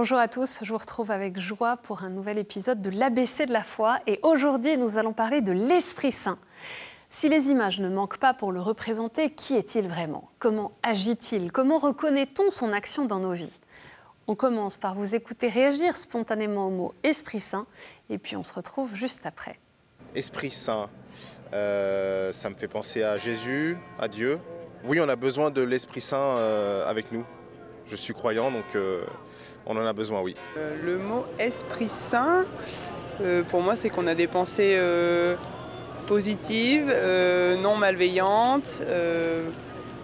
Bonjour à tous, je vous retrouve avec joie pour un nouvel épisode de l'ABC de la foi et aujourd'hui nous allons parler de l'Esprit Saint. Si les images ne manquent pas pour le représenter, qui est-il vraiment? Comment agit-il? Comment reconnaît-on son action dans nos vies? On commence par vous écouter réagir spontanément au mot Esprit Saint et puis on se retrouve juste après. Esprit Saint, euh, ça me fait penser à Jésus, à Dieu. Oui, on a besoin de l'Esprit Saint euh, avec nous. Je suis croyant, donc euh, on en a besoin, oui. le mot Esprit Saint, pour moi, c'est qu'on a des pensées positives, non malveillantes,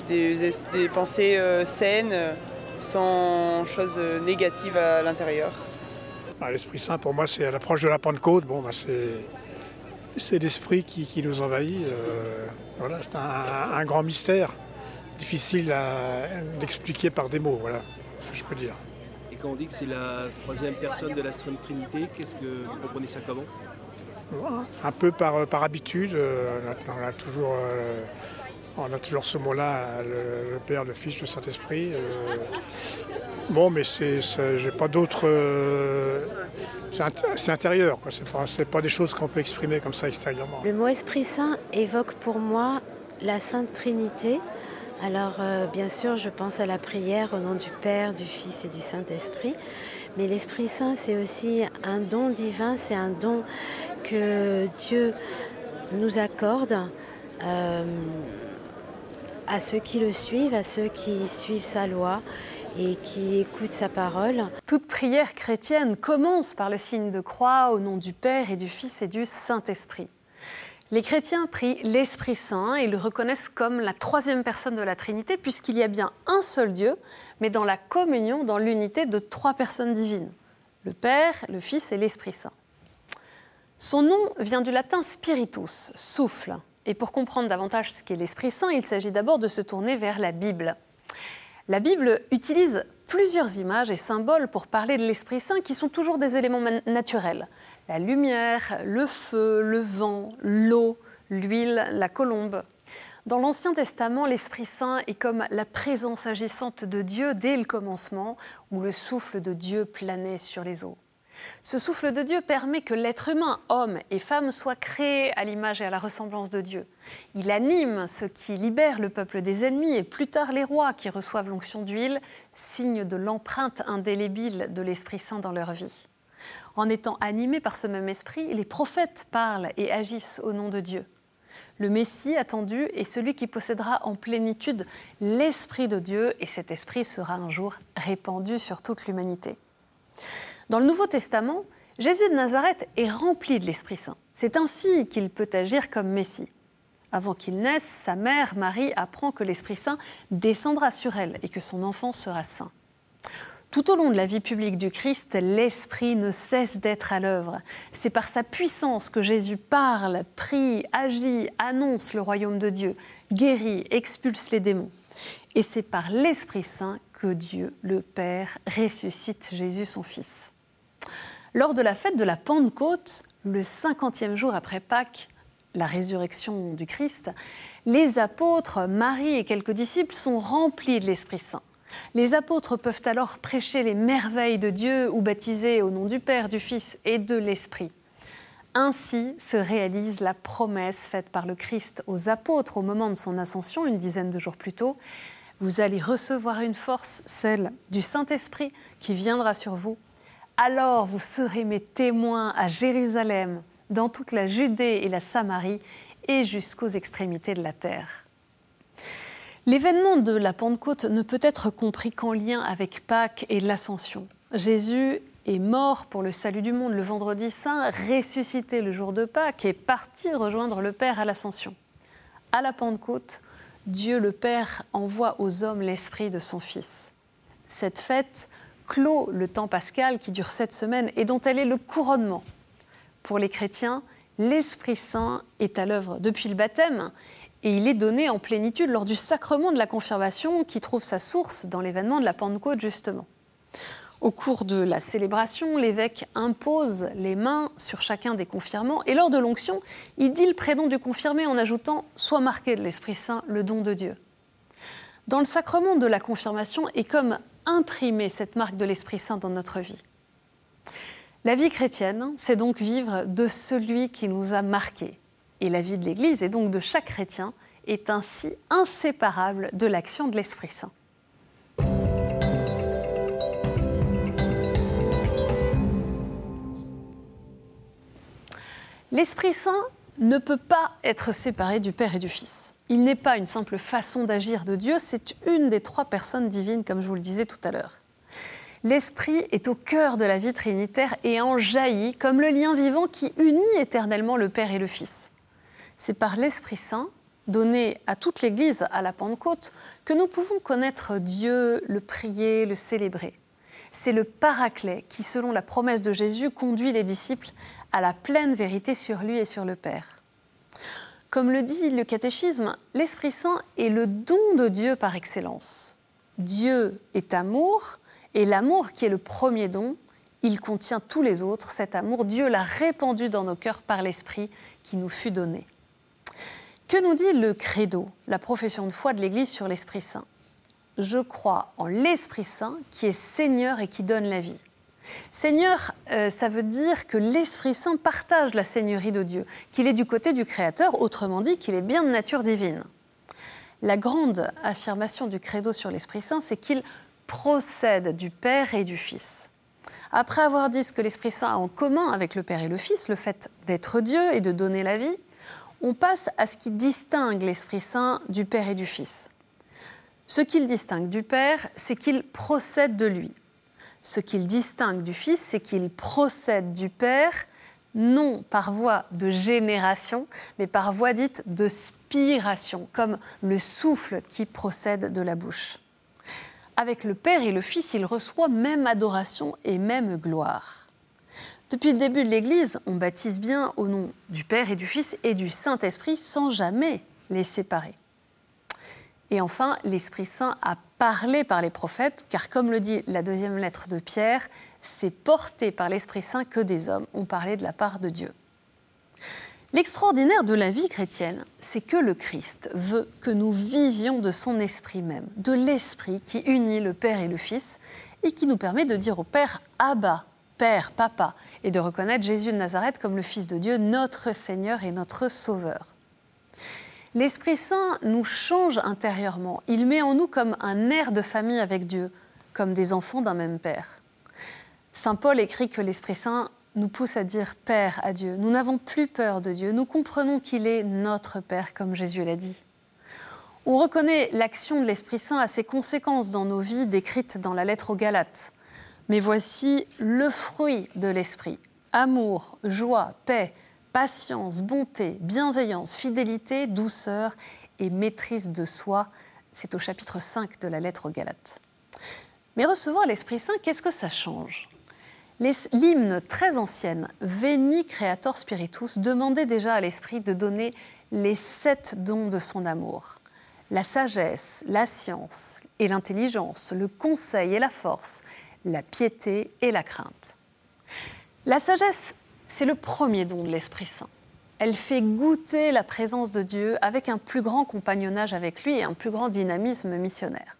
des, des, pensées saines, sans choses négatives à l'intérieur. Bah, L'Esprit Saint, pour moi, c'est à l'approche de la Pentecôte. Bon, bah, c'est l'esprit qui, nous envahit. Euh, voilà, c'est un, grand mystère, difficile à expliquer par des mots, voilà, je peux dire. Et quand on dit que c'est la troisième personne de la Sainte Trinité, qu'est-ce que vous comprenez ça comment? Un peu par, par habitude, euh, on a toujours euh, on a toujours ce mot-là, le, Père, le Fils, le Saint-Esprit. bon, mais c'est, j'ai pas d'autres c'est intérieur, ce n'est pas, des choses qu'on peut exprimer comme ça extérieurement. Le mot Esprit Saint évoque pour moi la Sainte Trinité. Alors euh, bien sûr, je pense à la prière au nom du Père, du Fils et du Saint-Esprit. Mais l'Esprit Saint, c'est aussi un don divin, c'est un don que Dieu nous accorde. Euh, à ceux qui le suivent, à ceux qui suivent sa loi et qui écoutent sa parole. Toute prière chrétienne commence par le signe de croix au nom du Père et du Fils et du Saint-Esprit. Les chrétiens prient l'Esprit Saint et le reconnaissent comme la troisième personne de la Trinité, puisqu'il y a bien un seul Dieu, mais dans la communion, dans l'unité de trois personnes divines, le Père, le Fils et l'Esprit Saint. Son nom vient du latin spiritus, souffle, et pour comprendre davantage ce qu'est l'Esprit Saint, il s'agit d'abord de se tourner vers la Bible. La Bible utilise plusieurs images et symboles pour parler de l'Esprit Saint qui sont toujours des éléments naturels. La lumière, le feu, le vent, l'eau, l'huile, la colombe. Dans l'Ancien Testament, l'Esprit Saint est comme la présence agissante de Dieu dès le commencement, où le souffle de Dieu planait sur les eaux. Ce souffle de Dieu permet que l'être humain, homme et femme, soit créé à l'image et à la ressemblance de Dieu. Il anime ce qui libère le peuple des ennemis et plus tard les rois qui reçoivent l'onction d'huile, signe de l'empreinte indélébile de l'Esprit Saint dans leur vie. En étant animés par ce même esprit, les prophètes parlent et agissent au nom de Dieu. Le Messie attendu est celui qui possédera en plénitude l'Esprit de Dieu et cet Esprit sera un jour répandu sur toute l'humanité. Dans le Nouveau Testament, Jésus de Nazareth est rempli de l'Esprit Saint. C'est ainsi qu'il peut agir comme Messie. Avant qu'il naisse, sa mère, Marie, apprend que l'Esprit Saint descendra sur elle et que son enfant sera saint. Tout au long de la vie publique du Christ, l'Esprit ne cesse d'être à l'œuvre. C'est par sa puissance que Jésus parle, prie, agit, annonce le royaume de Dieu, guérit, expulse les démons. Et c'est par l'Esprit Saint que Dieu, le Père, ressuscite Jésus, son Fils. Lors de la fête de la Pentecôte, le cinquantième jour après Pâques, la résurrection du Christ, les apôtres, Marie et quelques disciples sont remplis de l'Esprit Saint. Les apôtres peuvent alors prêcher les merveilles de Dieu ou baptiser au nom du Père, du Fils et de l'Esprit. Ainsi se réalise la promesse faite par le Christ aux apôtres au moment de son ascension, une dizaine de jours plus tôt. Vous allez recevoir une force, celle du Saint-Esprit, qui viendra sur vous alors vous serez mes témoins à Jérusalem, dans toute la Judée et la Samarie, et jusqu'aux extrémités de la terre. L'événement de la Pentecôte ne peut être compris qu'en lien avec Pâques et l'Ascension. Jésus est mort pour le salut du monde le vendredi saint, ressuscité le jour de Pâques et parti rejoindre le Père à l'Ascension. À la Pentecôte, Dieu le Père envoie aux hommes l'Esprit de son Fils. Cette fête clôt le temps pascal qui dure sept semaines et dont elle est le couronnement. Pour les chrétiens, l'Esprit Saint est à l'œuvre depuis le baptême et il est donné en plénitude lors du sacrement de la confirmation qui trouve sa source dans l'événement de la Pentecôte justement. Au cours de la célébration, l'évêque impose les mains sur chacun des confirmants et lors de l'onction, il dit le prénom du confirmé en ajoutant Soit marqué de l'Esprit Saint, le don de Dieu. Dans le sacrement de la confirmation et comme imprimer cette marque de l'Esprit Saint dans notre vie. La vie chrétienne, c'est donc vivre de celui qui nous a marqués. Et la vie de l'Église, et donc de chaque chrétien, est ainsi inséparable de l'action de l'Esprit Saint. L'Esprit Saint ne peut pas être séparé du Père et du Fils. Il n'est pas une simple façon d'agir de Dieu, c'est une des trois personnes divines, comme je vous le disais tout à l'heure. L'Esprit est au cœur de la vie trinitaire et en jaillit comme le lien vivant qui unit éternellement le Père et le Fils. C'est par l'Esprit Saint, donné à toute l'Église à la Pentecôte, que nous pouvons connaître Dieu, le prier, le célébrer. C'est le paraclet qui, selon la promesse de Jésus, conduit les disciples à la pleine vérité sur lui et sur le Père. Comme le dit le catéchisme, l'Esprit Saint est le don de Dieu par excellence. Dieu est amour, et l'amour qui est le premier don, il contient tous les autres. Cet amour, Dieu l'a répandu dans nos cœurs par l'Esprit qui nous fut donné. Que nous dit le credo, la profession de foi de l'Église sur l'Esprit Saint? Je crois en l'Esprit Saint qui est Seigneur et qui donne la vie. Seigneur, euh, ça veut dire que l'Esprit Saint partage la Seigneurie de Dieu, qu'il est du côté du Créateur, autrement dit qu'il est bien de nature divine. La grande affirmation du credo sur l'Esprit Saint, c'est qu'il procède du Père et du Fils. Après avoir dit ce que l'Esprit Saint a en commun avec le Père et le Fils, le fait d'être Dieu et de donner la vie, on passe à ce qui distingue l'Esprit Saint du Père et du Fils. Ce qu'il distingue du Père, c'est qu'il procède de lui. Ce qu'il distingue du Fils, c'est qu'il procède du Père, non par voie de génération, mais par voie dite de spiration, comme le souffle qui procède de la bouche. Avec le Père et le Fils, il reçoit même adoration et même gloire. Depuis le début de l'Église, on baptise bien au nom du Père et du Fils et du Saint-Esprit sans jamais les séparer. Et enfin, l'Esprit Saint a parlé par les prophètes, car comme le dit la deuxième lettre de Pierre, c'est porté par l'Esprit Saint que des hommes ont parlé de la part de Dieu. L'extraordinaire de la vie chrétienne, c'est que le Christ veut que nous vivions de son esprit même, de l'esprit qui unit le Père et le Fils et qui nous permet de dire au Père Abba, Père, Papa, et de reconnaître Jésus de Nazareth comme le Fils de Dieu, notre Seigneur et notre Sauveur. L'Esprit Saint nous change intérieurement, il met en nous comme un air de famille avec Dieu, comme des enfants d'un même Père. Saint Paul écrit que l'Esprit Saint nous pousse à dire Père à Dieu. Nous n'avons plus peur de Dieu. Nous comprenons qu'il est notre Père, comme Jésus l'a dit. On reconnaît l'action de l'Esprit Saint à ses conséquences dans nos vies décrites dans la lettre aux Galates. Mais voici le fruit de l'Esprit. Amour, joie, paix, patience, bonté, bienveillance, fidélité, douceur et maîtrise de soi. C'est au chapitre 5 de la lettre aux Galates. Mais recevoir l'Esprit Saint, qu'est-ce que ça change? L'hymne très ancienne, Veni Creator Spiritus, demandait déjà à l'Esprit de donner les sept dons de son amour. La sagesse, la science et l'intelligence, le conseil et la force, la piété et la crainte. La sagesse, c'est le premier don de l'Esprit Saint. Elle fait goûter la présence de Dieu avec un plus grand compagnonnage avec lui et un plus grand dynamisme missionnaire.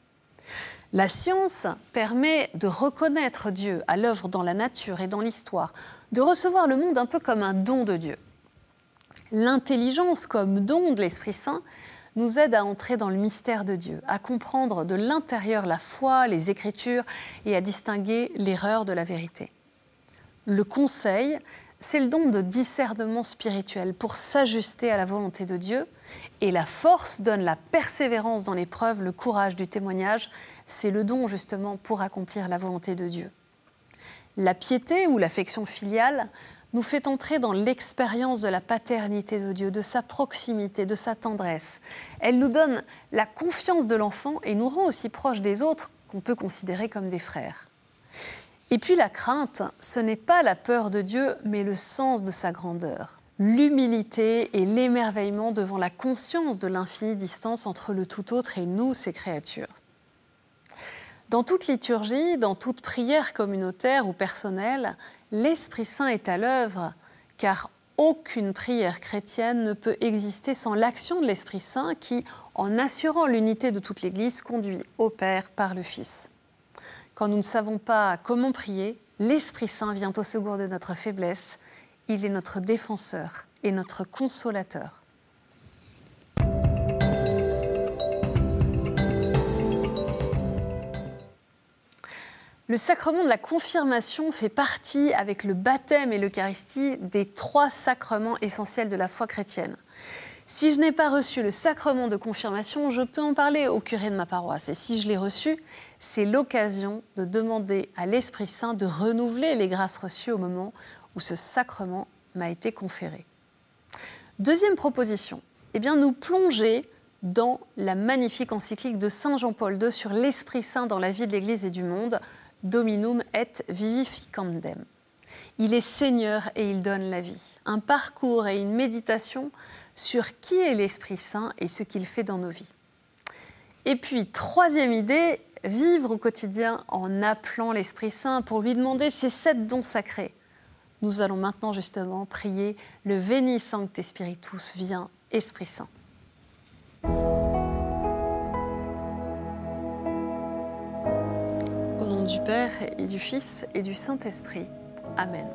La science permet de reconnaître Dieu à l'œuvre dans la nature et dans l'histoire, de recevoir le monde un peu comme un don de Dieu. L'intelligence comme don de l'Esprit Saint nous aide à entrer dans le mystère de Dieu, à comprendre de l'intérieur la foi, les Écritures et à distinguer l'erreur de la vérité. Le conseil c'est le don de discernement spirituel pour s'ajuster à la volonté de Dieu. Et la force donne la persévérance dans l'épreuve, le courage du témoignage. C'est le don justement pour accomplir la volonté de Dieu. La piété ou l'affection filiale nous fait entrer dans l'expérience de la paternité de Dieu, de sa proximité, de sa tendresse. Elle nous donne la confiance de l'enfant et nous rend aussi proches des autres qu'on peut considérer comme des frères. Et puis la crainte, ce n'est pas la peur de Dieu, mais le sens de sa grandeur. L'humilité et l'émerveillement devant la conscience de l'infinie distance entre le tout autre et nous, ses créatures. Dans toute liturgie, dans toute prière communautaire ou personnelle, l'Esprit Saint est à l'œuvre, car aucune prière chrétienne ne peut exister sans l'action de l'Esprit Saint qui, en assurant l'unité de toute l'Église, conduit au Père par le Fils. Quand nous ne savons pas comment prier, l'Esprit Saint vient au secours de notre faiblesse. Il est notre défenseur et notre consolateur. Le sacrement de la confirmation fait partie, avec le baptême et l'Eucharistie, des trois sacrements essentiels de la foi chrétienne. Si je n'ai pas reçu le sacrement de confirmation, je peux en parler au curé de ma paroisse. Et si je l'ai reçu, c'est l'occasion de demander à l'Esprit Saint de renouveler les grâces reçues au moment où ce sacrement m'a été conféré. Deuxième proposition, eh bien, nous plonger dans la magnifique encyclique de Saint Jean-Paul II sur l'Esprit Saint dans la vie de l'Église et du monde, Dominum et vivificandem. Il est Seigneur et il donne la vie. Un parcours et une méditation sur qui est l'Esprit Saint et ce qu'il fait dans nos vies. Et puis, troisième idée, vivre au quotidien en appelant l'Esprit Saint pour lui demander ses sept dons sacrés. Nous allons maintenant justement prier le Veni Sancte Spiritus, viens Esprit Saint. Du Père et du Fils et du Saint-Esprit. Amen.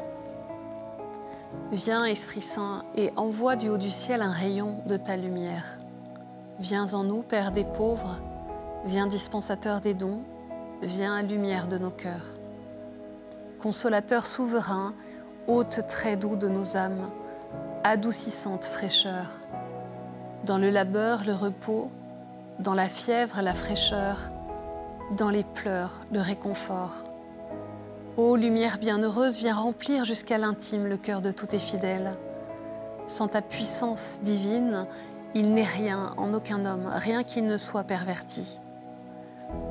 Viens, Esprit Saint, et envoie du haut du ciel un rayon de ta lumière. Viens en nous, Père des pauvres, viens dispensateur des dons, viens lumière de nos cœurs. Consolateur souverain, hôte très doux de nos âmes, adoucissante fraîcheur. Dans le labeur, le repos, dans la fièvre, la fraîcheur, dans les pleurs le réconfort. Ô lumière bienheureuse, viens remplir jusqu'à l'intime le cœur de tous tes fidèles. Sans ta puissance divine, il n'est rien en aucun homme, rien qui ne soit perverti.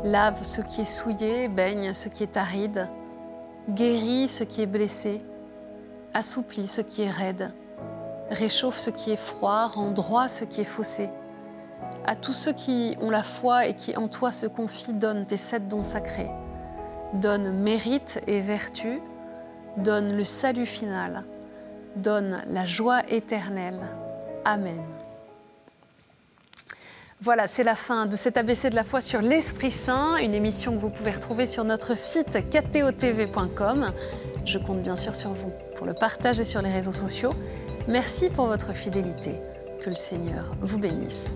Lave ce qui est souillé, baigne ce qui est aride, guéris ce qui est blessé, assouplis ce qui est raide, réchauffe ce qui est froid, rend droit ce qui est faussé à tous ceux qui ont la foi et qui en toi se confient, donne tes sept dons sacrés. Donne mérite et vertu, donne le salut final, donne la joie éternelle. Amen. Voilà, c'est la fin de cet ABC de la foi sur l'Esprit Saint, une émission que vous pouvez retrouver sur notre site ktotv.com. Je compte bien sûr sur vous pour le partager sur les réseaux sociaux. Merci pour votre fidélité. Que le Seigneur vous bénisse.